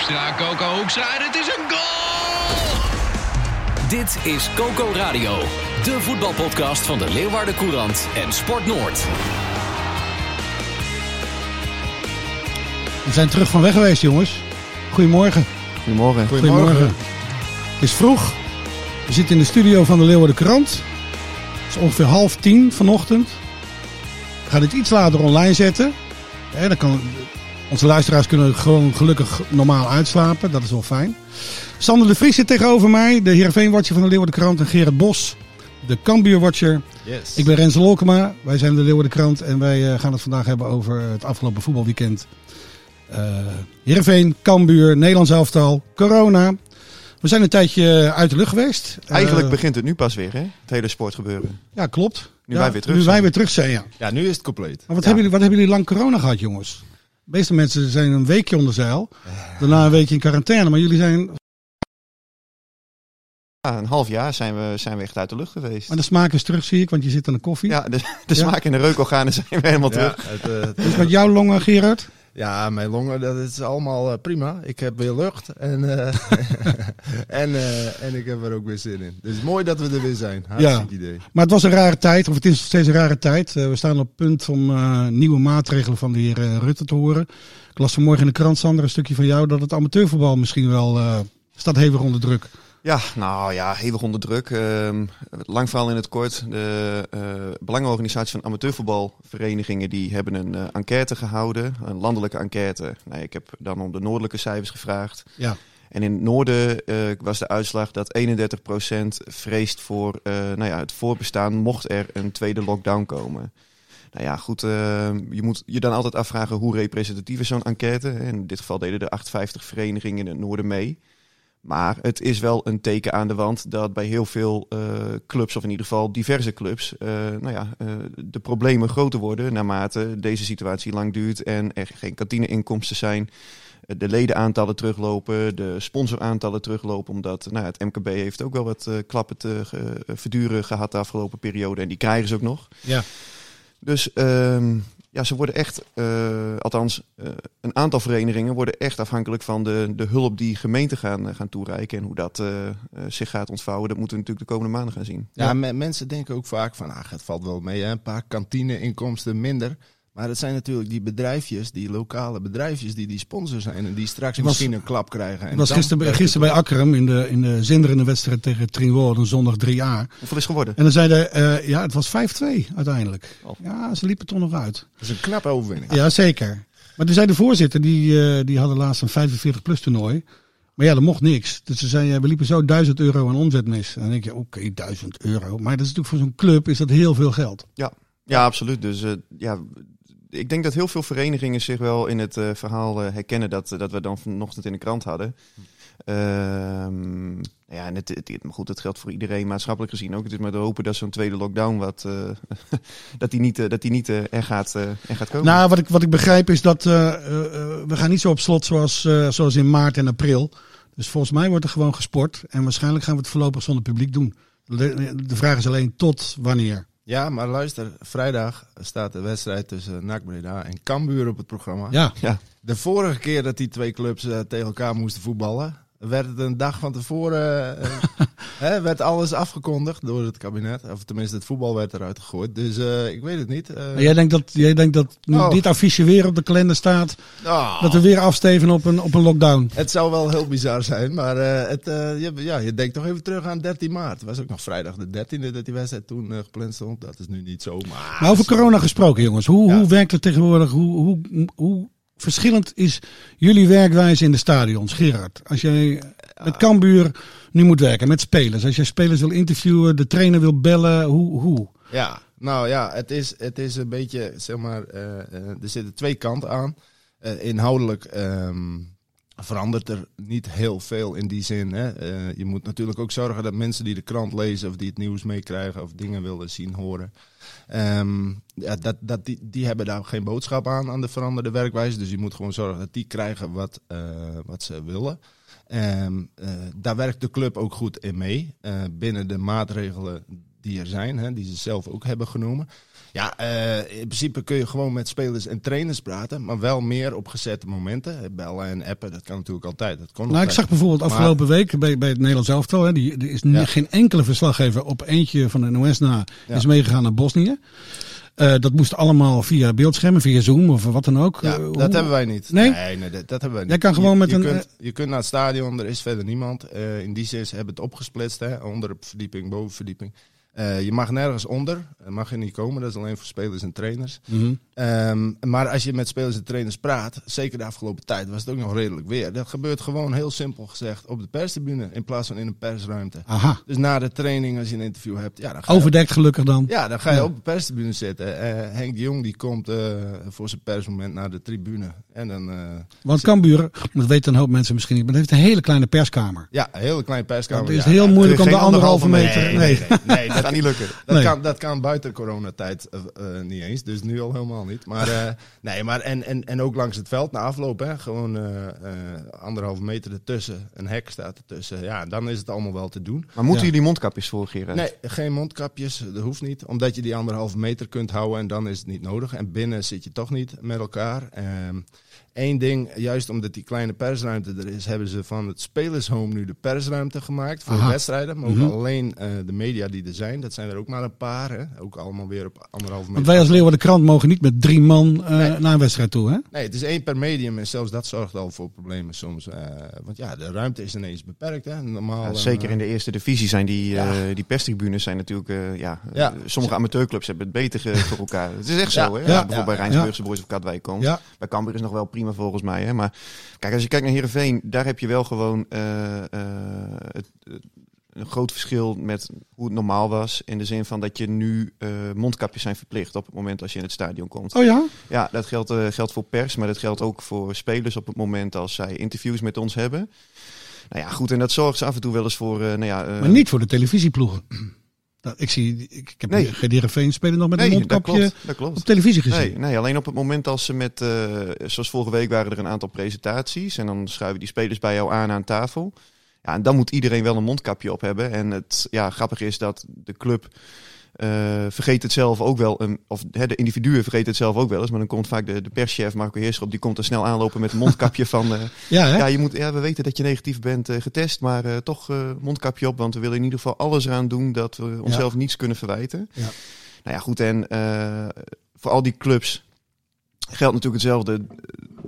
Hoekstra, Coco Hoekstra en het is een goal! Dit is Coco Radio, de voetbalpodcast van de Leeuwarden Courant en Sport Noord. We zijn terug van weg geweest, jongens. Goedemorgen. Goedemorgen. Goedemorgen. Het is vroeg. We zitten in de studio van de Leeuwarden Krant. Het is ongeveer half tien vanochtend. We gaan dit iets later online zetten. Dan kan, onze luisteraars kunnen gewoon gelukkig normaal uitslapen. Dat is wel fijn. Sander de Vries zit tegenover mij. De Heerenveen-watcher van de Leeuwarden Krant. En Gerard Bos, de Cambuur-watcher. Yes. Ik ben Rens Lolkema. Wij zijn de Leeuwarden Krant. En wij eh, gaan het vandaag hebben over het afgelopen voetbalweekend. Uh, Heerenveen, Cambuur, Nederlands elftal, corona. We zijn een tijdje uit de lucht geweest. Eigenlijk Uh, begint het nu pas weer, hè? Het hele sportgebeuren. Ja, klopt. Nu Ja, wij weer terug Nu zijn. wij weer terug zijn, ja. Ja, nu is het compleet. Maar wat, Ja. hebben jullie, wat hebben jullie lang corona gehad, jongens? De meeste mensen zijn een weekje onder zeil. Daarna een weekje in quarantaine. Maar jullie zijn... Ja, een half jaar zijn we, zijn we echt uit de lucht geweest. Maar de smaak is terug, zie ik. Want je zit aan de koffie. Ja, de, de Ja. smaak en de reukorganen zijn weer helemaal Ja, terug. het, eh, het- Dus met jouw longen, Gerard? Ja, mijn longen, dat is allemaal eh, prima. Ik heb weer lucht en, eh, en, eh, en ik heb er ook weer zin in. Dus mooi dat we er weer zijn. Hartstikke idee. Maar het was een rare tijd, of het is nog steeds een rare tijd. We staan op het punt om nieuwe maatregelen van de heer Rutte te horen. Ik las vanmorgen in de krant, Sander, een stukje van jou... dat het amateurvoetbal misschien wel staat hevig onder druk. Ja, nou ja, hevig onder druk. Ehm, lang verhaal in het kort. De eh belangenorganisatie van amateurvoetbalverenigingen die hebben een eh, enquête gehouden. Een landelijke enquête. Nou, ik heb dan om de noordelijke cijfers gevraagd. Ja. En in het noorden eh, was de uitslag dat 31% vreest voor nou ja, het voorbestaan mocht er een tweede lockdown komen. Nou ja, goed, je moet je dan altijd afvragen hoe representatief is zo'n enquête. In dit geval deden de 58 verenigingen in het noorden mee. Maar het is wel een teken aan de wand dat bij heel veel eh, clubs, of in ieder geval diverse clubs, eh, nou ja, eh, de problemen groter worden naarmate deze situatie lang duurt en er geen kantineinkomsten zijn. De ledenaantallen teruglopen, de sponsoraantallen teruglopen, omdat nou, het MKB heeft ook wel wat klappen te verduren gehad de afgelopen periode en die krijgen ze ook nog. Ja. Dus ehm, ja, ze worden echt, eh, althans eh, een aantal verenigingen worden echt afhankelijk van de, de hulp die gemeenten gaan, eh, gaan toereiken. En hoe dat zich gaat ontvouwen, dat moeten we natuurlijk de komende maanden gaan zien. Ja, me- mensen denken ook vaak van, ach, het valt wel mee, hè? een paar kantineinkomsten minder. Maar het zijn natuurlijk die bedrijfjes, die lokale bedrijfjes, die die sponsor zijn en die straks was- misschien een klap krijgen. En was gisteren, gisteren bij Akkerum in de, in de zinderende wedstrijd tegen Trinwoord, een zondag 3A. Hoeveel is geworden? En dan zeiden, eh ja, het was 5-2 uiteindelijk. Oh. Ja, ze liepen toch nog uit. Dat is een knappe overwinning. Ja, zeker. Maar toen zei de voorzitter, die, eh, die hadden laatst een 45-plus toernooi. Maar ja, er mocht niks. Dus ze zei, eh, we liepen zo 1000 euro aan omzet mis. En dan denk je, oké, 1000 euro. Maar dat is natuurlijk voor zo'n club is dat heel veel geld. Ja, ja absoluut. Dus eh, ja, ik denk dat heel veel verenigingen zich wel in het eh, verhaal eh, herkennen dat, dat we dan vanochtend in de krant hadden. Ehm, ja, en het, maar goed, dat geldt voor iedereen maatschappelijk gezien ook. Het is maar te hopen dat zo'n tweede lockdown wat, eh, dat die niet, eh, dat die niet eh, er, gaat, eh, er gaat komen. Nou, wat ik, wat ik begrijp is dat eh, eh, eh, we gaan niet zo op slot zoals, eh, zoals in maart en april. Dus volgens mij wordt er gewoon gesport. En waarschijnlijk gaan we het voorlopig zonder publiek doen. De, de vraag is alleen tot wanneer. Ja, maar luister, vrijdag staat de wedstrijd tussen NAC Breda en Cambuur op het programma. Ja, ja, De vorige keer dat die twee clubs eh, tegen elkaar moesten voetballen, werd het een dag van tevoren, eh, hè, werd alles afgekondigd door het kabinet. Of tenminste, het voetbal werd eruit gegooid. Dus eh, ik weet het niet. Eh, Maar jij denkt dat, jij denkt dat nu Oh. dit affiche weer op de kalender staat. ah, Dat we weer afsteven op een, op een lockdown. Het zou wel heel bizar zijn, maar eh, het, je, ja, je denkt toch even terug aan 13 maart. Het was ook nog vrijdag de 13e dat die wedstrijd toen gepland stond. Dat is nu niet zo, maar... Maar over corona gesproken, jongens. Hoe, Ja. hoe werkt het tegenwoordig? Hoe, hoe, hoe verschillend is jullie werkwijze in de stadions, Gerard? Als jij met Cambuur nu moet werken, met spelers. Als jij spelers wil interviewen, de trainer wil bellen, hoe? hoe? Ja, nou ja, het is, het is een beetje, zeg maar, eh, eh, er zitten twee kanten aan. Eh, inhoudelijk ehm, verandert er niet heel veel in die zin. Hè. Eh, je moet natuurlijk ook zorgen dat mensen die de krant lezen of die het nieuws meekrijgen of dingen willen zien, horen. Ehm, ja, dat, dat die, die hebben daar geen boodschap aan, aan de veranderde werkwijze. Dus je moet gewoon zorgen dat die krijgen wat, eh, wat ze willen. Ehm, eh, daar werkt de club ook goed in mee. binnen de maatregelen die er zijn, hè, die ze zelf ook hebben genomen. Ja, eh, in principe kun je gewoon met spelers en trainers praten, maar wel meer op gezette momenten. Bellen en appen, dat kan natuurlijk altijd. Dat kon Nou, ik zag bijvoorbeeld afgelopen week bij, bij het Nederlands elftal, hè, die, er is Ja. geen enkele verslaggever op eentje van de NOS na Ja. is meegegaan naar Bosnië. Eh, dat moest allemaal via beeldschermen, via Zoom of wat dan ook. Ja, Eh, dat hebben wij niet. Nee? nee, dat, dat hebben wij niet. Jij kan gewoon Je- met je een, Kunt, je kunt naar het stadion, er is verder niemand. In die zin, hebben het opgesplitst, hè, onder verdieping, bovenverdieping. Eh, je mag nergens onder, mag je niet komen, dat is alleen voor spelers en trainers. Mhm. Ehm, maar als je met spelers en trainers praat, zeker de afgelopen tijd, was het ook nog redelijk weer. Dat gebeurt gewoon heel simpel gezegd op de perstribune in plaats van in een persruimte. Aha, Dus na de training, als je een interview hebt, ja, dan ga overdekt gelukkig dan. ja, dan ga je Ja. op de perstribune zitten. Eh, Henk de Jong die komt eh, voor zijn persmoment naar de tribune. En dan, Want Cambuur, dat weten een hoop mensen misschien niet, maar het heeft een hele kleine perskamer. ja, een hele kleine perskamer. Het is ja, heel ja, moeilijk om de anderhalve meter. Nee, nee, nee, Dat gaat niet lukken. dat, Nee. kan, dat kan buiten coronatijd eh, eh, niet eens. Dus nu al helemaal niet. Maar, eh, nee, maar en, en, en ook langs het veld na afloop. Hè, gewoon eh, eh, anderhalve meter ertussen. Een hek staat ertussen. Ja, dan is het allemaal wel te doen. Maar moeten Ja. jullie mondkapjes voor, Gerard? Nee, geen mondkapjes. Dat hoeft niet. Omdat je die anderhalve meter kunt houden en dan is het niet nodig. En binnen zit je toch niet met elkaar. Eén ding, juist omdat die kleine persruimte er is, hebben ze van het spelershome nu de persruimte gemaakt voor Aha. de wedstrijden. Maar ook Mhm. alleen eh, de media die er zijn. Dat zijn er ook maar een paar. Hè? Ook allemaal weer op anderhalve meter. Want wij als Leeuwarden Krant mogen niet met drie man eh, Nee. naar een wedstrijd toe, hè? Nee, het is één per medium en zelfs dat zorgt al voor problemen soms. Eh, want ja, de ruimte is ineens beperkt. Hè? Normaal, Ja, zeker in de eerste divisie zijn die, Ja. die perstribunes zijn natuurlijk, ja, Ja. sommige amateurclubs hebben het beter voor elkaar. Het is echt Ja. zo, hè? Ja. bijvoorbeeld Ja. bij Rijnsburgse Boys of Katwijk komt. Ja. Bij Cambuur is nog wel prima volgens mij, hè? Maar kijk, als je kijkt naar Heerenveen, daar heb je wel gewoon eh, eh, het, het- een groot verschil met hoe het normaal was. In de zin van dat je nu eh, mondkapjes zijn verplicht op het moment als je in het stadion komt. Oh ja? Ja, dat geldt, eh, geldt voor pers, maar dat geldt ook voor spelers op het moment als zij interviews met ons hebben. Nou ja, goed, en dat zorgt ze af en toe wel eens voor, eh, nou ja... eh, Maar niet voor de televisieploegen. Nou, ik zie, ik heb Nee. Heerenveen spelen nog met nee, een dat mondkapje klopt, dat klopt. op televisie gezien. Nee, nee, alleen op het moment als ze met, eh, zoals vorige week waren er een aantal presentaties en dan schuiven die spelers bij jou aan aan tafel. Ja, en dan moet iedereen wel een mondkapje op hebben. En het ja, grappige is dat de club vergeet het zelf ook wel, een, of hè, de individuen vergeten het zelf ook wel eens, maar dan komt vaak de, de perschef Marco Heerschop, die komt er snel aanlopen met een mondkapje van, eh, Ja, hè? ja, je moet, ja, we weten dat je negatief bent eh, getest, maar eh, toch eh, mondkapje op, want we willen in ieder geval alles eraan doen dat we onszelf niets kunnen verwijten. Ja. Nou ja, goed, en eh, voor al die clubs geldt natuurlijk hetzelfde.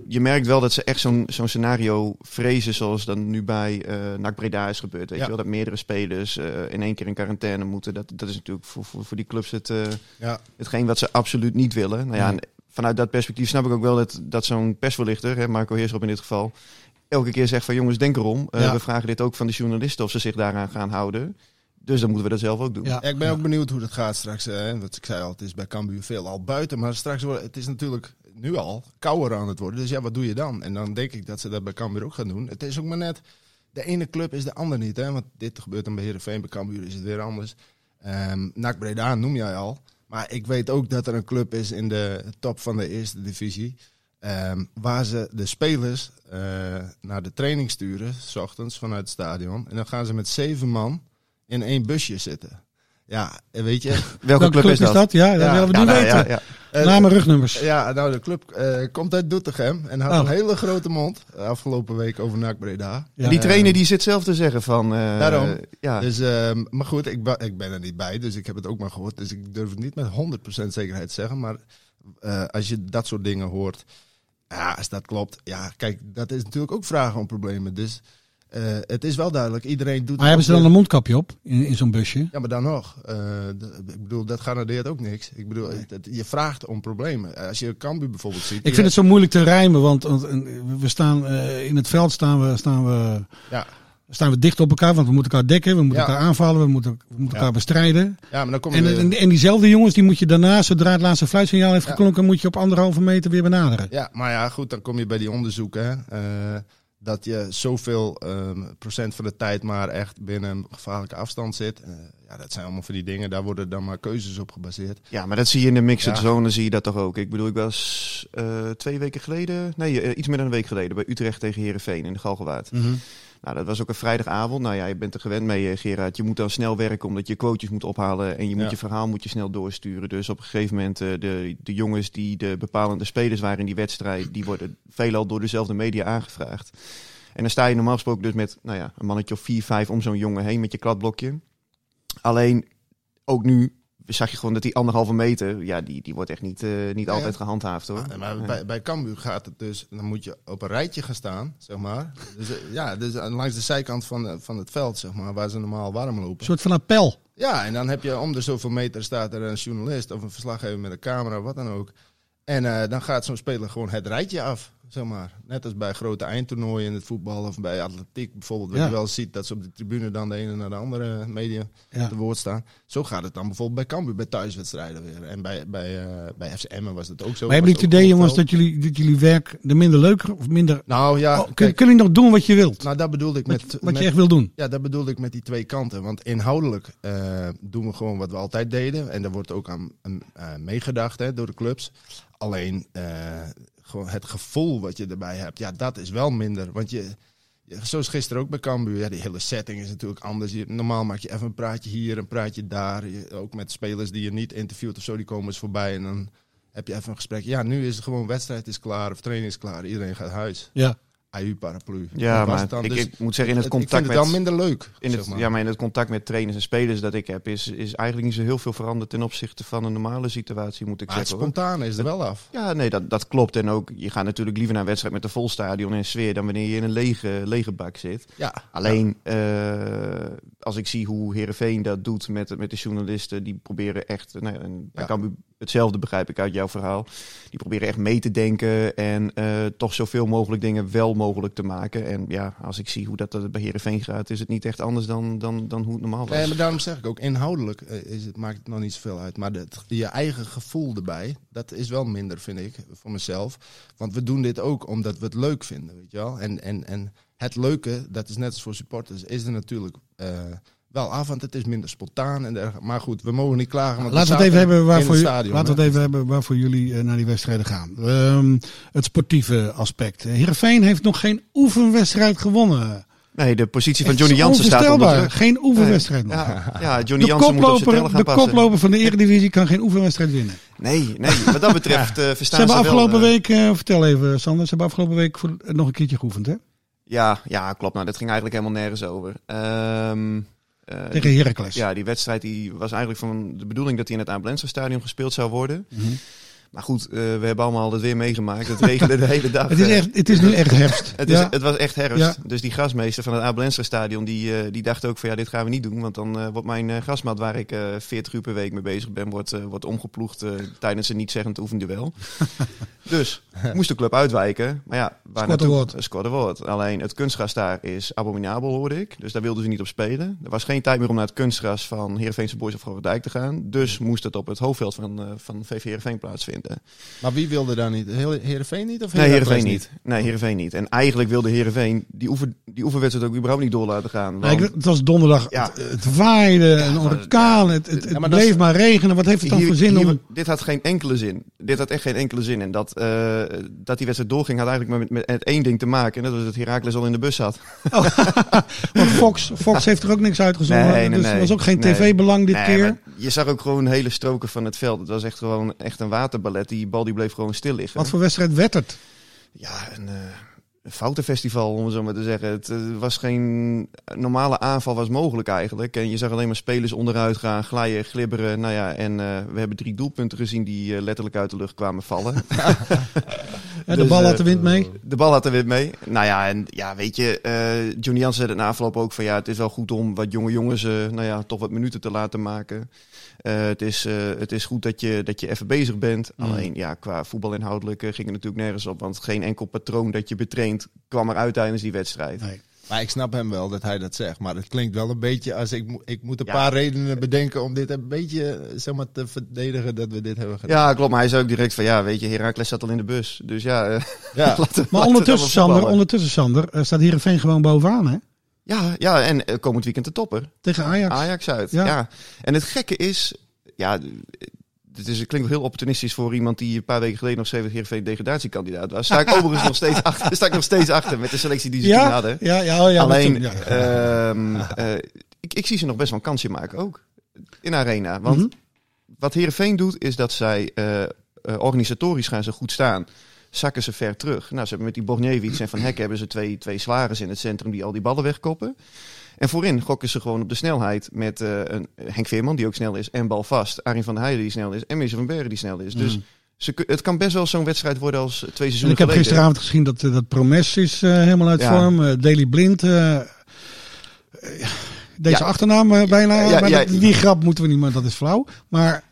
Je merkt wel dat ze echt zo'n zo'n scenario vrezen, zoals dan nu bij eh NAC Breda is gebeurd. Weet Ja. je wel, dat meerdere spelers eh, in één keer in quarantaine moeten. Dat, dat is natuurlijk voor, voor, voor die clubs het, eh, Ja. hetgeen wat ze absoluut niet willen. Nou ja, en vanuit dat perspectief snap ik ook wel dat, dat zo'n persvoorlichter, hè, Marco Heerschop in dit geval, elke keer zegt van jongens, denk erom. Ja. We vragen dit ook van de journalisten of ze zich daaraan gaan houden. Dus dan moeten we dat zelf ook doen. Ja. Ja, ik ben ook benieuwd hoe dat gaat straks. Hè. Wat ik zei al, het is bij Cambuur veel al buiten. Maar straks wordt het is natuurlijk nu al kouder aan het worden. Dus ja, wat doe je dan? En dan denk ik dat ze dat bij Cambuur ook gaan doen. Het is ook maar net, de ene club is de ander niet. Hè. Want dit gebeurt dan bij Heerenveen, bij Cambuur is het weer anders. Ehm NAC Breda noem jij al. Maar ik weet ook dat er een club is in de top van de eerste divisie. ehm, waar ze de spelers eh, naar de training sturen, s ochtends vanuit het stadion. En dan gaan ze met zeven man in één busje zitten. Ja, en weet je. Welke, club, is dat? Ja, dat Ja. willen we Ja, niet nou, weten. ja, ja. eh, Namen, rugnummers. ja, nou, de club eh, komt uit Doetinchem en had Oh. een hele grote mond eh, afgelopen week over NAC Breda. Die trainer die zit zelf te zeggen van... Daarom. Ja. Dus, ehm, maar goed, ik, ik ben er niet bij, dus ik heb het ook maar gehoord. Dus ik durf het niet met 100% zekerheid te zeggen. Maar als je dat soort dingen hoort, ja, als dat klopt. Ja, kijk, dat is natuurlijk ook vragen om problemen. Dus eh, het is wel duidelijk, iedereen doet... Maar hebben ze dan een mondkapje op in, in zo'n busje? Ja, maar dan nog. Eh, ik bedoel, dat garandeert ook niks. Ik bedoel, het- je vraagt om problemen. Als je Cambuur bijvoorbeeld ziet... Ik vind het zo moeilijk te rijmen, want, want eh, we staan in het veld staan we, staan we Ja. staan we dicht op elkaar, want we moeten elkaar dekken, we moeten Ja. elkaar aanvallen, we moeten, we moeten Ja. elkaar bestrijden. Ja, maar dan kom je... En, en, en diezelfde jongens, die moet je daarna, zodra het laatste fluitsignaal heeft geklonken, moet je op anderhalve meter weer benaderen. Ja, maar ja, goed, dan kom je bij die onderzoeken. Dat je zoveel ehm, procent van de tijd maar echt binnen een gevaarlijke afstand zit. Eh, ja, dat zijn allemaal van die dingen, daar worden dan maar keuzes op gebaseerd. Ja, maar dat zie je in de mixed Ja. zone, zie je dat toch ook. Ik bedoel, ik was eh, twee weken geleden, nee, eh, iets meer dan een week geleden, bij Utrecht tegen Herenveen in de Galgenwaard. Nou, dat was ook een vrijdagavond. Nou ja, je bent er gewend mee, eh, Gerard. Je moet dan snel werken omdat je quotejes moet ophalen en je moet Ja. je verhaal moet je snel doorsturen. Dus op een gegeven moment, eh, de, de jongens die de bepalende spelers waren in die wedstrijd, die worden veelal door dezelfde media aangevraagd. En dan sta je normaal gesproken dus met nou ja, een mannetje of vier, vijf om zo'n jongen heen met je kladblokje. Alleen, ook nu zag je gewoon dat die anderhalve meter, ja, die, die wordt echt niet, eh, niet Ja, altijd gehandhaafd hoor. Ah, maar Ja. bij, bij Cambuur gaat het dus, dan moet je op een rijtje gaan staan, zeg maar. Dus, eh, ja, dus aan- langs de zijkant van, eh, van het veld, zeg maar, waar ze normaal warm Een lopen. soort van appel. Ja, en dan heb je om de zoveel meter staat er een journalist of een verslaggever met een camera, wat dan ook. En eh, dan gaat zo'n speler gewoon het rijtje af, zeg maar. Net als bij grote eindtoernooien in het voetbal of bij atletiek bijvoorbeeld. Wat Ja. je wel ziet dat ze op de tribune dan de ene naar de andere media Ja. te woord staan. Zo gaat het dan bijvoorbeeld bij Cambuur, bij thuiswedstrijden weer. En bij, bij, eh bij FC Emmen was dat ook zo. Maar hebben jullie het idee, jongens, dat jullie, dat jullie werk er minder leuker of minder... Nou ja, Oh, kun, kijk, kun je nog doen wat je wilt? nou dat bedoelde ik met... wat met- je echt wil doen? Ja, dat bedoelde ik met die twee kanten. Want inhoudelijk eh, doen we gewoon wat we altijd deden. En daar wordt ook aan, aan, eh, meegedacht hè, door de clubs. Alleen gewoon het gevoel wat je erbij hebt, ja, dat is wel minder. Want je, zoals gisteren ook bij Cambuur, ja, die hele setting is natuurlijk anders. Normaal maak je even een praatje hier, een praatje daar. Ook met spelers die je niet interviewt of zo, die komen eens voorbij. En dan heb je even een gesprek. Ja, nu is het gewoon wedstrijd is klaar of training is klaar. Iedereen gaat huis. Ja. AU paraplu. Ja, maar het dan. ik, Dus ik moet zeggen, in het ik contact vind het met... dan minder leuk. In zeg het, maar. Ja, maar in het contact met trainers en spelers dat ik heb, is, is eigenlijk niet zo heel veel veranderd ten opzichte van een normale situatie, moet ik Maar het zeggen. hoor. spontane is er wel af. Ja, nee, dat, dat klopt. En ook, je gaat natuurlijk liever naar een wedstrijd met een vol stadion en sfeer dan wanneer je in een lege, lege bak zit. Ja. Alleen, eh, als ik zie hoe Herenveen dat doet met, met de journalisten, die proberen echt, nou ja, en bij Ja. Hetzelfde begrijp ik uit jouw verhaal, die proberen echt mee te denken en eh, toch zoveel mogelijk dingen wel mogelijk te maken. En ja, als ik zie hoe dat bij Herenveen gaat, is het niet echt anders dan, dan, dan hoe het normaal was. Maar daarom zeg ik ook, inhoudelijk eh, is het, maakt het nog niet zoveel uit. Maar dat, je eigen gevoel erbij, dat is wel minder, vind ik, voor mezelf. Want we doen dit ook omdat we het leuk vinden, weet je wel. En, en, en het leuke, dat is net als voor supporters, is er natuurlijk eh, wel af. Want het is minder spontaan en dergelijke. Maar goed, we mogen niet klagen. Want Laten we het even hebben waarvoor, het stadion, laten we het even hebben waarvoor jullie eh, naar die wedstrijden gaan. Ehm, het sportieve aspect. Heerenveen heeft nog geen oefenwedstrijd gewonnen. Nee, de positie van Johnny Jansen staat onder. Geen oefenwedstrijd nog. Ja, ja, Johnny De Jansen moet op zijn gaan de passen. koploper van de Eredivisie kan geen oefenwedstrijd winnen. Nee, nee, wat dat betreft eh Ze verstaan hebben ze afgelopen eh, week, eh, vertel even Sander, ze hebben afgelopen week voor, eh, nog een keertje geoefend hè? Ja, ja, klopt. Nou, dat ging eigenlijk helemaal nergens over. Ehm, eh, Tegen Heracles. ja, die wedstrijd die was eigenlijk van de bedoeling dat hij in het Abelense stadion gespeeld zou worden. Mhm. Maar goed, eh, we hebben allemaal het weer meegemaakt. Het regende de hele dag. Het is, eh. echt, het is nu echt herfst. Het, is, ja. het was echt herfst. Ja. Dus die grasmeester van het Abelense stadion, die, eh, die dacht ook van ja, dit gaan we niet doen. Want dan wordt mijn grasmat waar ik eh 40 uur per week mee bezig ben, wordt, wordt omgeploegd tijdens een niet-zeggend oefenduel. dus moest de club uitwijken. Maar ja, waar naartoe? award. Alleen het kunstgras daar is abominabel, hoorde ik. Dus daar wilden ze niet op spelen. Er was geen tijd meer om naar het kunstgras van Heerenveense Boys of Dijk te gaan. Dus moest het op het hoofdveld van, van VV Heerenveen plaatsvinden. Maar wie wilde daar niet? Heerenveen niet? Of Nee, Heerenveen niet. Nee, Heerenveen niet. En eigenlijk wilde Heerenveen die, oefen, die oefenwedstrijd ook überhaupt niet door laten gaan. Nee, Want het was donderdag. Ja. Het, het waaide, een orkaan. Het, het, het Ja, maar dat bleef is- maar regenen. Wat heeft het dan hier- voor zin hier- om... Dit had geen enkele zin. Dit had echt geen enkele zin. En dat, eh, dat die wedstrijd doorging had eigenlijk maar met, met één ding te maken. En dat was dat Herakles al in de bus zat. Want Fox, Fox heeft er ook niks uitgezonden. Nee, nee, dus er was ook geen Nee. tv-belang dit Nee, keer. je zag ook gewoon hele stroken van het veld. Het was echt gewoon echt een Die bal die bleef gewoon stil liggen. Wat voor wedstrijd werd het? Ja, een, eh, een foutenfestival, om het zo maar te zeggen. Het eh, was geen normale aanval was mogelijk eigenlijk. En je zag alleen maar spelers onderuit gaan, glijden, glibberen. Nou ja, en eh, we hebben drie doelpunten gezien die letterlijk uit de lucht kwamen vallen. Hè, de Dus, bal had de wind mee. De bal had er weer mee. Nou ja, en ja, weet je, Johnny Jansen zei het na afloop ook van ja, het is wel goed om wat jonge jongens, eh, nou ja, toch wat minuten te laten maken. Eh, het, is, eh, het is goed dat je, dat je even bezig bent. Mm. Alleen ja, qua voetbalinhoudelijk eh, ging het natuurlijk nergens op. Want geen enkel patroon dat je betraint kwam eruit tijdens die wedstrijd. Nee. Maar ik snap hem wel dat hij dat zegt. Maar het klinkt wel een beetje als ik, mo- ik moet een Ja. paar redenen bedenken om dit een beetje zeg maar, te verdedigen dat we dit hebben gedaan. Ja, klopt. Maar hij zei ook direct van, ja, weet je, Herakles zat al in de bus. Dus ja, eh, Ja. laten we- Maar ondertussen, Sander, ondertussen, Sander staat Heerenveen gewoon bovenaan, hè? Ja, ja, en eh, komend weekend de topper. Tegen Ajax. Ajax uit. Ja. Ja. En het gekke is, ja, het, is, het klinkt heel opportunistisch voor iemand die een paar weken geleden nog 70 Heerenveen degradatiekandidaat was. Sta ik overigens nog steeds achter, sta ik nog steeds achter met de selectie die ze toen Ja, hadden. ja, ja, oh ja. Alleen, ja. ehm, eh, ik, ik zie ze nog best wel een kansje maken ook. In Arena. Want Mhm. wat Heerenveen doet, is dat zij eh, organisatorisch gaan ze goed staan. Zakken ze ver terug. Nou, ze hebben met die Borgnevic en Van Hek hebben ze twee, twee slagers in het centrum die al die ballen wegkoppen. En voorin gokken ze gewoon op de snelheid met eh, een Henk Veerman, die ook snel is, en balvast. Arin van der Heijden, die snel is, en Meester van Bergen, die snel is. Dus Mhm. ze, het kan best wel zo'n wedstrijd worden als twee En seizoenen ik heb geleden. gisteravond gezien dat, eh, dat Promes is eh, helemaal uit Ja. vorm. Daily Blind. deze Ja. achternaam bijna. Ja, maar ja. dat- die grap moeten we niet, maar dat is flauw. Maar,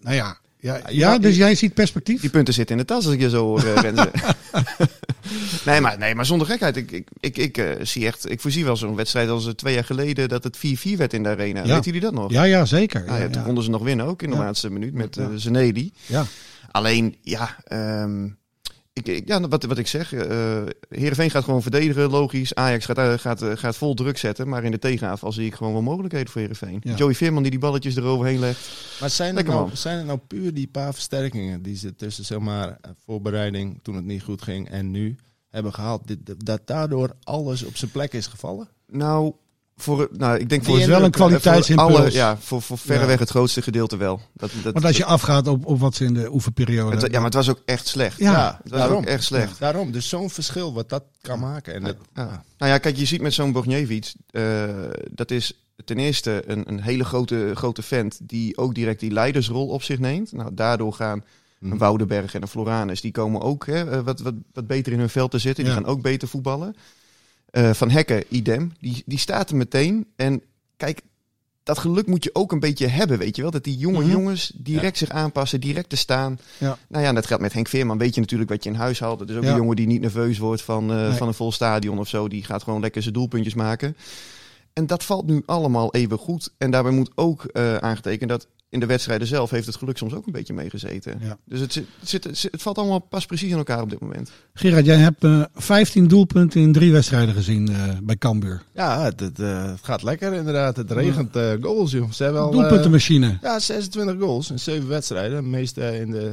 nou ja. Ja, ja, dus jij ziet perspectief. Die punten zitten in de tas als ik je zo hoor, eh, Renze. nee, maar, nee, maar zonder gekheid. Ik, ik, ik, ik eh, zie echt, ik voorzie wel zo'n wedstrijd als eh, twee jaar geleden dat het 4-4 werd in de arena. Ja. Weet jullie dat nog? Ja, ja, zeker. Nou ja, toen konden ze nog winnen ook in de laatste minuut met Ja. Zeneli. Ja. Alleen, ja, ehm, ik, ik, ja wat, wat ik zeg, eh Heerenveen gaat gewoon verdedigen, logisch. Ajax gaat, eh, gaat, eh, gaat vol druk zetten, maar in de tegenaanval zie ik gewoon wel mogelijkheden voor Heerenveen. Ja. Joey Veerman die die balletjes eroverheen legt. Maar zijn het, Lekker, nou, zijn het nou puur die paar versterkingen die ze tussen zeg maar, voorbereiding, toen het niet goed ging en nu hebben gehaald, dit, dat daardoor alles op zijn plek is gevallen? Nou, voor, nou ik denk voor is wel een kwaliteitsimpuls. alle- Ja, voor, voor verreweg Ja. het grootste gedeelte wel. Dat, dat, Want als je afgaat op, op wat ze in de oefenperiode... het, ja, maar het was ook echt slecht. Ja, het was ook echt slecht. Daarom, dus zo'n verschil wat dat kan maken. En dat, Ja. Nou ja, kijk, je ziet met zo'n Bogniewicz, eh dat is ten eerste een, een hele grote, grote vent die ook direct die leidersrol op zich neemt. Nou, daardoor gaan Mhm. een Woudenberg en een Floranus, die komen ook hè, eh, wat, wat, wat beter in hun veld te zitten. Die Ja. gaan ook beter voetballen. Eh, van Hekken, idem, die, die staat er meteen. En kijk, dat geluk moet je ook een beetje hebben, weet je wel. Dat die jonge Mhm. jongens direct zich aanpassen, direct te staan. Ja. Nou ja, en dat geldt met Henk Veerman. Weet je natuurlijk wat je in huis haalt. Dat is ook Ja. een jongen die niet nerveus wordt van, eh, Nee. van een vol stadion of zo. Die gaat gewoon lekker zijn doelpuntjes maken. En dat valt nu allemaal even goed. En daarbij moet ook eh aangetekend dat in de wedstrijden zelf heeft het geluk soms ook een beetje meegezeten. Ja. Dus het, zit, het, zit, het, zit- het valt allemaal pas precies in elkaar op dit moment. Gerard, jij hebt eh 15 doelpunten in drie wedstrijden gezien eh, bij Cambuur. ja, het, het, eh, het gaat lekker inderdaad. Het regent eh, goals, joh. Ze hebben al, eh, Doelpuntenmachine. ja, 26 goals in 7 wedstrijden. De meeste in de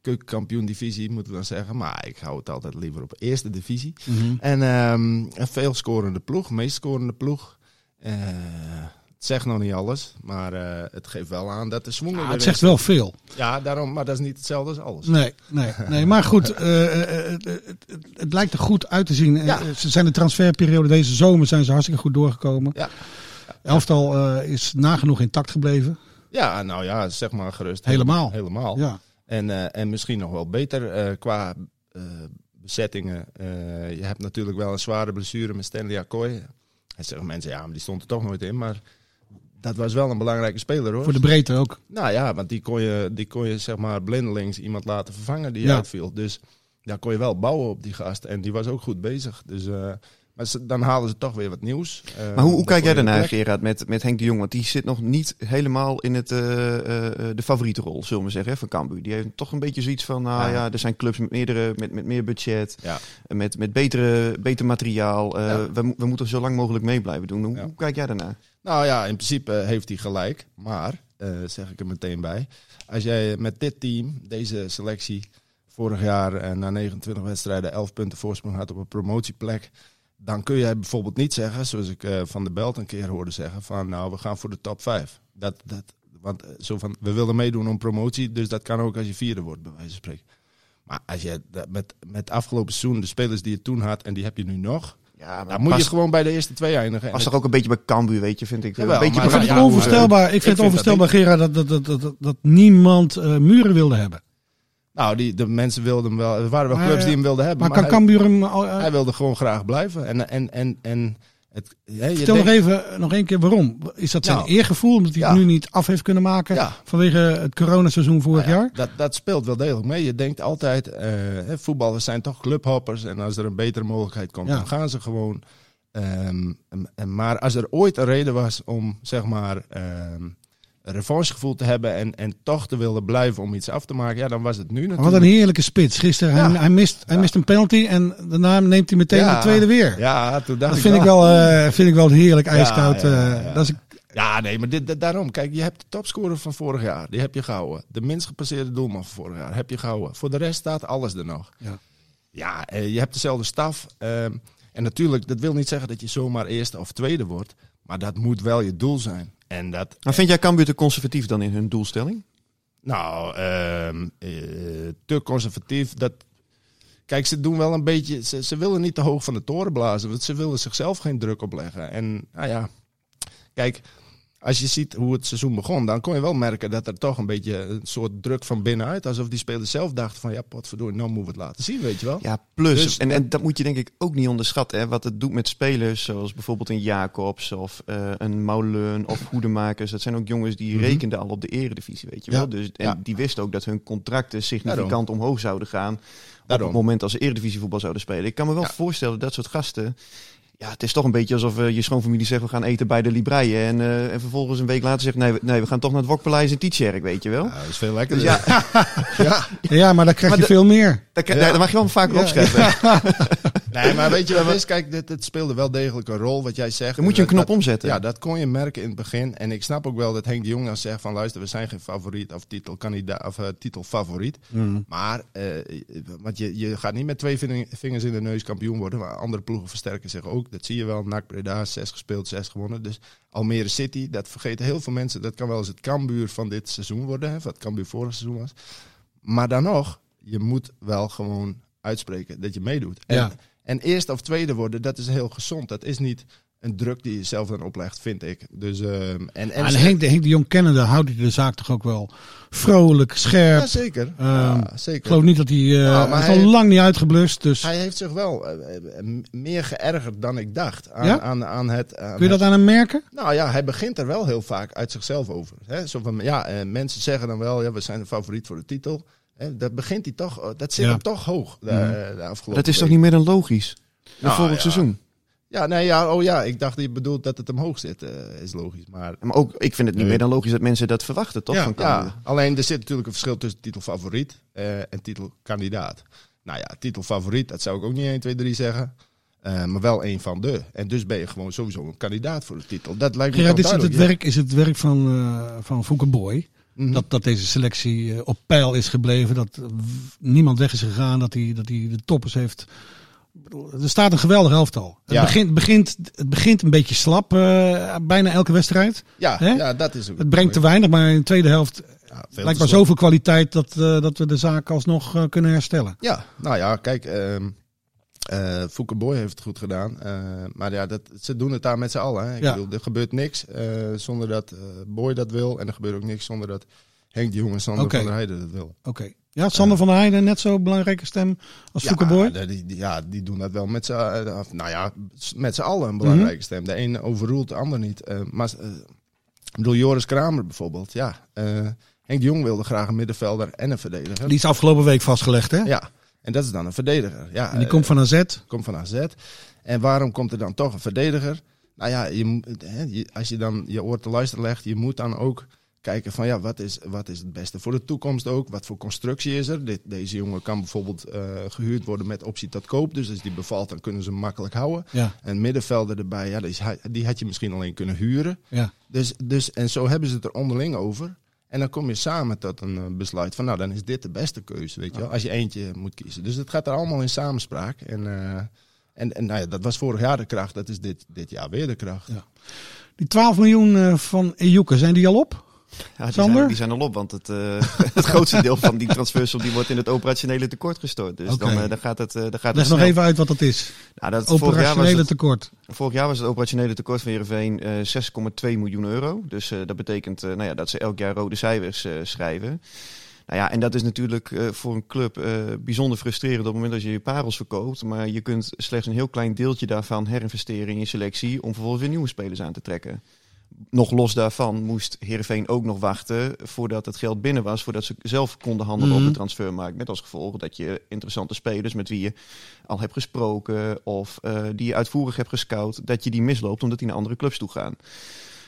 keukenkampioen divisie, moeten we dan zeggen. Maar ik hou het altijd liever op eerste divisie. Mhm. En ehm, een veel scorende ploeg, meest scorende ploeg. Het zegt nog niet alles, maar eh, het geeft wel aan dat de er het zegt wel veel. Ja, daarom, maar dat is niet hetzelfde als alles. Nee, nee, nee. Maar goed, eh, eh, het, het, het- lijkt er goed uit te zien. Ja. Ze zijn de transferperiode deze zomer zijn ze hartstikke goed doorgekomen. Ja. Elftal is nagenoeg intact gebleven. Ja, nou ja, zeg maar gerust. Helemaal. Helemaal. Ja. En, en misschien nog wel beter qua bezettingen. Je hebt natuurlijk wel een zware blessure met Stanley Akkoy. En zeggen mensen, ja, maar die stond er toch nooit in. Maar dat was wel een belangrijke speler hoor. Voor de breedte ook. Nou ja, want die kon je, die kon je zeg maar blindelings iemand laten vervangen die Ja. uitviel. Dus daar kon je wel bouwen op die gast. En die was ook goed bezig. Dus, eh, maar ze- dan halen ze toch weer wat nieuws. Eh, Maar hoe, hoe dat kijk jij daarnaar. Gerard, met, met Henk de Jong? Want die zit nog niet helemaal in het, eh, eh, de favoriete rol, zullen we zeggen, hè, van Cambuur. Die heeft toch een beetje zoiets van, nou Ja. ja, er zijn clubs met, meerdere, met, met meer budget, Ja. met, met betere, beter materiaal. Eh, Ja. we, we moeten zo lang mogelijk mee blijven doen. Hoe, kijk jij daarnaar? Nou ja, in principe heeft hij gelijk. Maar, eh, zeg ik er meteen bij. Als jij met dit team, deze selectie, vorig jaar eh, na 29 wedstrijden 11 punten voorsprong had op een promotieplek. Dan kun jij bijvoorbeeld niet zeggen, zoals ik eh, Van de Belt een keer hoorde zeggen, van nou we gaan voor de top 5. Dat, dat, want eh, zo van, we willen meedoen om promotie, dus dat kan ook als je vierde wordt, bij wijze van spreken. Maar als je dat met, met afgelopen seizoen, de spelers die je toen had en die heb je nu nog, Ja, dan moet je gewoon bij de eerste twee eindigen. Het- toch ook een beetje bij Cambuur, weet je, vind ik. Jawel, een beetje maar Ik vind het onvoorstelbaar, ik vind vind het dat onvoorstelbaar Gerard, dat, dat, dat, dat, dat, dat niemand eh, muren wilde hebben. Nou, die, de mensen wilden hem wel. Er waren wel clubs die eh, hem wilden hebben. Maar kan hij, Cambuur hem... eh, hij wilde gewoon graag blijven. En, en, en, en het, denkt- nog even nog één keer waarom. Is dat zijn Nou, eergevoel omdat hij ja. het nu niet af heeft kunnen maken Ja. vanwege het coronaseizoen vorig Nou ja, jaar? Dat, dat speelt wel degelijk mee. Je denkt altijd, eh, voetballers zijn toch clubhoppers. En als er een betere mogelijkheid komt, dan gaan ze gewoon. Ehm, en- en- maar als er ooit een reden was om zeg maar ehm, revanchegevoel te hebben en, en toch te willen blijven om iets af te maken, ja, dan was het nu natuurlijk. Wat een heerlijke spits. Gisteren, hij, Ja. hij, mist, hij Ja. mist een penalty en daarna neemt hij meteen Ja. de tweede weer. Ja, toen dacht dat ik vind ik, wel, eh, vind ik wel heerlijk ijskoud. eh. Dat is, Ja, nee, maar dit, dit- daarom. Kijk, je hebt de topscorer van vorig jaar. Die heb je gehouden. De minst gepasseerde doelman van vorig jaar heb je gehouden. Voor de rest staat alles er nog. Ja. Ja, eh, je hebt dezelfde staf. ehm, en natuurlijk, dat wil niet zeggen dat je zomaar eerste of tweede wordt. Maar dat moet wel je doel zijn. En dat, Maar vind jij Cambuur te conservatief dan in hun doelstelling? nou, ehm, eh, te conservatief. Dat, kijk, ze doen wel een beetje. Ze, ze willen niet te hoog van de toren blazen. Want ze willen zichzelf geen druk opleggen. En nou ja, kijk. Als je ziet hoe het seizoen begon, dan kon je wel merken dat er toch een beetje een soort druk van binnenuit. Alsof die spelers zelf dachten van ja, potverdorie, nou moeten we het laten zien, weet je wel. Ja, plus. Dus- en, en dat moet je denk ik ook niet onderschatten. Hè, wat het doet met spelers zoals bijvoorbeeld een Jacobs of eh, een Mauleun of Hoedemakers. Dat zijn ook jongens die Mhm. rekenden al op de eredivisie, weet je Ja. wel. Dus, en Ja. die wisten ook dat hun contracten significant Daarom. omhoog zouden gaan. Op Daarom. het moment als ze eredivisievoetbal zouden spelen. Ik kan me wel Ja. voorstellen dat soort gasten... Ja, het is toch een beetje alsof eh, je schoonfamilie zegt... we gaan eten bij de Libreien. En, eh, en vervolgens een week later zegt... nee, we, nee, we gaan toch naar het Wokpaleis in Tietjerk, weet je wel. Ja, dat is veel lekkerder. Dus ja, ja. ja, maar dan krijg Maar je de- veel meer. daar, Ja. daar mag je wel vaker Ja. opschrijven. Nee, maar weet je wat is? Kijk, dit, dit speelde wel degelijk een rol, wat jij zegt. Dan moet je een knop dat- omzetten. Ja, dat kon je merken in het begin. En ik snap ook wel dat Henk de Jong dan zegt van... luister, we zijn geen favoriet of titelkandidaat of eh, titelfavoriet. Maar eh, want je, je gaat niet met twee ving- vingers in de neus kampioen worden. Maar andere ploegen versterken zich ook. Dat zie je wel. NAC Breda, zes gespeeld, zes gewonnen. Dus Almere City, dat vergeten heel veel mensen. Dat kan wel eens het Cambuur van dit seizoen worden. Hè, wat Cambuur vorig seizoen was. Maar dan nog, je moet wel gewoon uitspreken dat je meedoet. En, Ja. En eerste of tweede worden, dat is heel gezond. Dat is niet een druk die je zelf dan oplegt, vind ik. Dus, ehm, en, en, En, Henk, de, Henk de Jong kennende houdt hij de zaak toch ook wel vrolijk, scherp. ja, zeker. Ehm, ja, Ik zeker. geloof niet dat hij... Nou, hij is al lang niet uitgeblust. Dus Hij heeft zich wel eh, eh, meer geërgerd dan ik dacht aan, Ja? aan, aan het. aan kun je dat aan hem merken? Nou ja, hij begint er wel heel vaak uit zichzelf over. Hè? Zo van, ja, mensen zeggen dan wel, ja, we zijn de favoriet voor de titel. Hè? Dat begint hij toch, dat zit Ja. hem toch hoog de, eh, de afgelopen Dat is toch niet meer dan logisch? Voor Nou, volgend ja. seizoen. Ja, nee, ja, oh ja, ik dacht dat je bedoelt dat het omhoog zit, eh, is logisch. Maar Maar ook, ik vind het niet Nee. meer dan logisch dat mensen dat verwachten, toch? Ja. van ja, alleen er zit natuurlijk een verschil tussen titelfavoriet eh, en titelkandidaat. Nou ja, titelfavoriet, dat zou ik ook niet 1, 2, 3 zeggen. Eh, maar wel een van de. En dus ben je gewoon sowieso een kandidaat voor de titel. Dat lijkt me Gerard, toch is het, werk, is het werk van, eh van Boy? Mhm. Dat, dat deze selectie eh, op peil is gebleven. Dat niemand weg is gegaan. Dat hij, dat hij de toppers heeft. Er staat een geweldig elftal. Het, Ja. begint, begint, het begint een beetje slap. eh, bijna elke wedstrijd. ja, ja, dat is ook Het brengt te weinig. Maar in de tweede helft Ja, lijkt maar zoveel kwaliteit. Dat, eh, dat we de zaak alsnog kunnen herstellen. Ja, nou ja, kijk, ehm eh Fouke Boy heeft het goed gedaan. Eh, maar ja, dat, ze doen het daar met z'n allen. Hè. Ik Ja. bedoel, er gebeurt niks eh, zonder dat Boy dat wil. En er gebeurt ook niks zonder dat Henk de Jong en Sander van der Heijden dat wil. Oké. Ja, Sander van der Heijden net zo belangrijke stem als Fouke Boy. Ja, die, die- ja, die doen dat wel met z'n nou ja, met z'n allen een belangrijke Mhm. stem. De een overroelt de ander niet. Maar ik bedoel, Joris Kramer bijvoorbeeld. Ja, Henk de Jong wilde graag een middenvelder en een verdediger. Die is afgelopen week vastgelegd, hè? Ja, en dat is dan een verdediger. Ja, En die komt van AZ. komt van AZ. En waarom komt er dan toch een verdediger? Nou ja, je, als je dan je oor te luisteren legt, je moet dan ook kijken van ja, wat is, wat is het beste voor de toekomst ook? Wat voor constructie is er? Dit, deze jongen kan bijvoorbeeld eh, gehuurd worden met optie tot koop. Dus als die bevalt, dan kunnen ze hem makkelijk houden. Ja, En middenvelder erbij, ja, die, die had je misschien alleen kunnen huren. ja. Dus, dus, en zo hebben ze het er onderling over. En dan kom je samen tot een eh, besluit van, nou, dan is dit de beste keuze, weet je wel. Als je eentje moet kiezen. Dus het gaat er allemaal in samenspraak. En, eh, en, en nou ja, dat was vorig jaar de kracht, dat is dit, dit jaar weer de kracht. Ja. Die 12 miljoen eh, van Ejuke, zijn die al op? Ja, die, zijn, die zijn al op, want het, eh, het grootste deel van die transfersom die wordt in het operationele tekort gestort. Dus dan, eh, dan gaat het, eh, dan gaat Leg nog even uit wat dat is. Nou, dat, vorig, jaar was Operationele het, tekort. vorig jaar was het operationele tekort van Heerenveen eh 6,2 miljoen euro. Dus dat betekent nou ja, dat ze elk jaar rode cijfers schrijven. Nou ja, en dat is natuurlijk voor een club bijzonder frustrerend op het moment dat je je parels verkoopt. Maar je kunt slechts een heel klein deeltje daarvan herinvesteren in je selectie om vervolgens weer nieuwe spelers aan te trekken. Nog los daarvan moest Heerenveen ook nog wachten voordat het geld binnen was. Voordat ze zelf konden handelen Mhm. op de transfermarkt. Met als gevolg dat je interessante spelers met wie je al hebt gesproken of eh, die je uitvoerig hebt gescout, dat je die misloopt omdat die naar andere clubs toe gaan.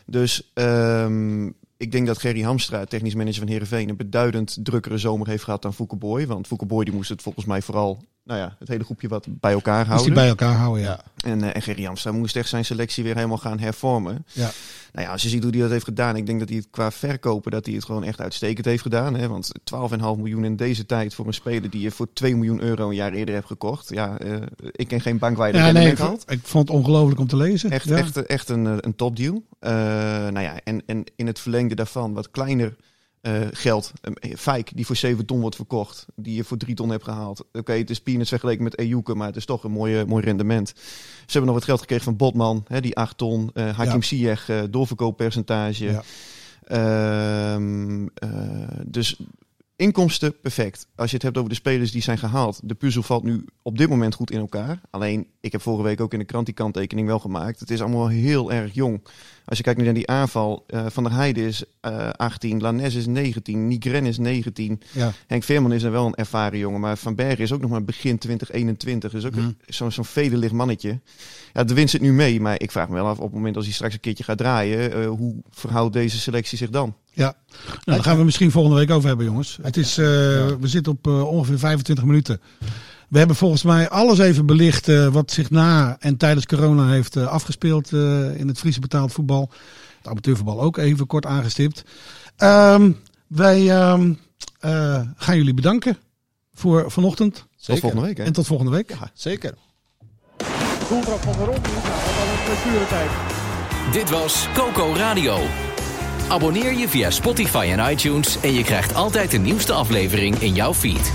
Dus ehm, ik denk dat Gerry Hamstra, technisch manager van Heerenveen, een beduidend drukkere zomer heeft gehad dan Fouke Boy. Want Fouke Boy die moest het volgens mij vooral, nou ja, het hele groepje wat bij elkaar houden. die bij elkaar houden, ja. En, eh en Gerry Hamstra moest echt zijn selectie weer helemaal gaan hervormen. Ja. Nou ja, als je ziet hoe hij dat heeft gedaan, ik denk dat hij het qua verkopen, dat hij het gewoon echt uitstekend heeft gedaan. Hè? Want 12,5 miljoen in deze tijd voor een speler die je voor 2 miljoen euro een jaar eerder hebt gekocht. Ja, eh, ik ken geen bank waar je dat Ja, nee, ik, haalt. ik vond het ongelooflijk om te lezen. Echt, ja. echt, echt een, eh, een topdeal. Nou ja, en, en in het verlengde daarvan wat kleiner eh, geld. Een Fijk die voor 7 ton wordt verkocht, die je voor 3 ton hebt gehaald. Oké, het is peanuts vergeleken met Ejuke, maar het is toch een mooie, mooi rendement. Ze hebben nog wat geld gekregen van Botman, hè, die 8 ton. eh Hakim Ja. Ziyech, eh, doorverkooppercentage. Ja. Ehm, eh, dus inkomsten perfect. Als je het hebt over de spelers die zijn gehaald. De puzzel valt nu op dit moment goed in elkaar. Alleen, ik heb vorige week ook in de krant die kanttekening wel gemaakt. Het is allemaal heel erg jong. Als je kijkt naar die aanval. eh, Van der Heijden is eh 18, Lanes is 19, Nigren is 19. Ja. Henk Veerman is dan wel een ervaren jongen. Maar Van Bergen is ook nog maar begin 2021. Dus ook Mhm. zo'n zo'n vederlicht mannetje. Ja, de winst zit nu mee. Maar ik vraag me wel af op het moment als hij straks een keertje gaat draaien. eh, hoe verhoudt deze selectie zich dan? Ja, nou, daar gaan we misschien volgende week over hebben, jongens. Het is, eh, We zitten op eh, ongeveer 25 minuten. We hebben volgens mij alles even belicht eh, wat zich na en tijdens corona heeft eh, afgespeeld eh, in het Friese betaald voetbal. Het amateurvoetbal ook even kort aangestipt. Ehm, wij ehm, eh, gaan jullie bedanken voor vanochtend. Tot volgende week. Hè? En tot volgende week. Zeker. Doeltrap van de ronde. Nou, dat was blessuretijd. Dit was Coco Radio. Abonneer je via Spotify en iTunes en je krijgt altijd de nieuwste aflevering in jouw feed.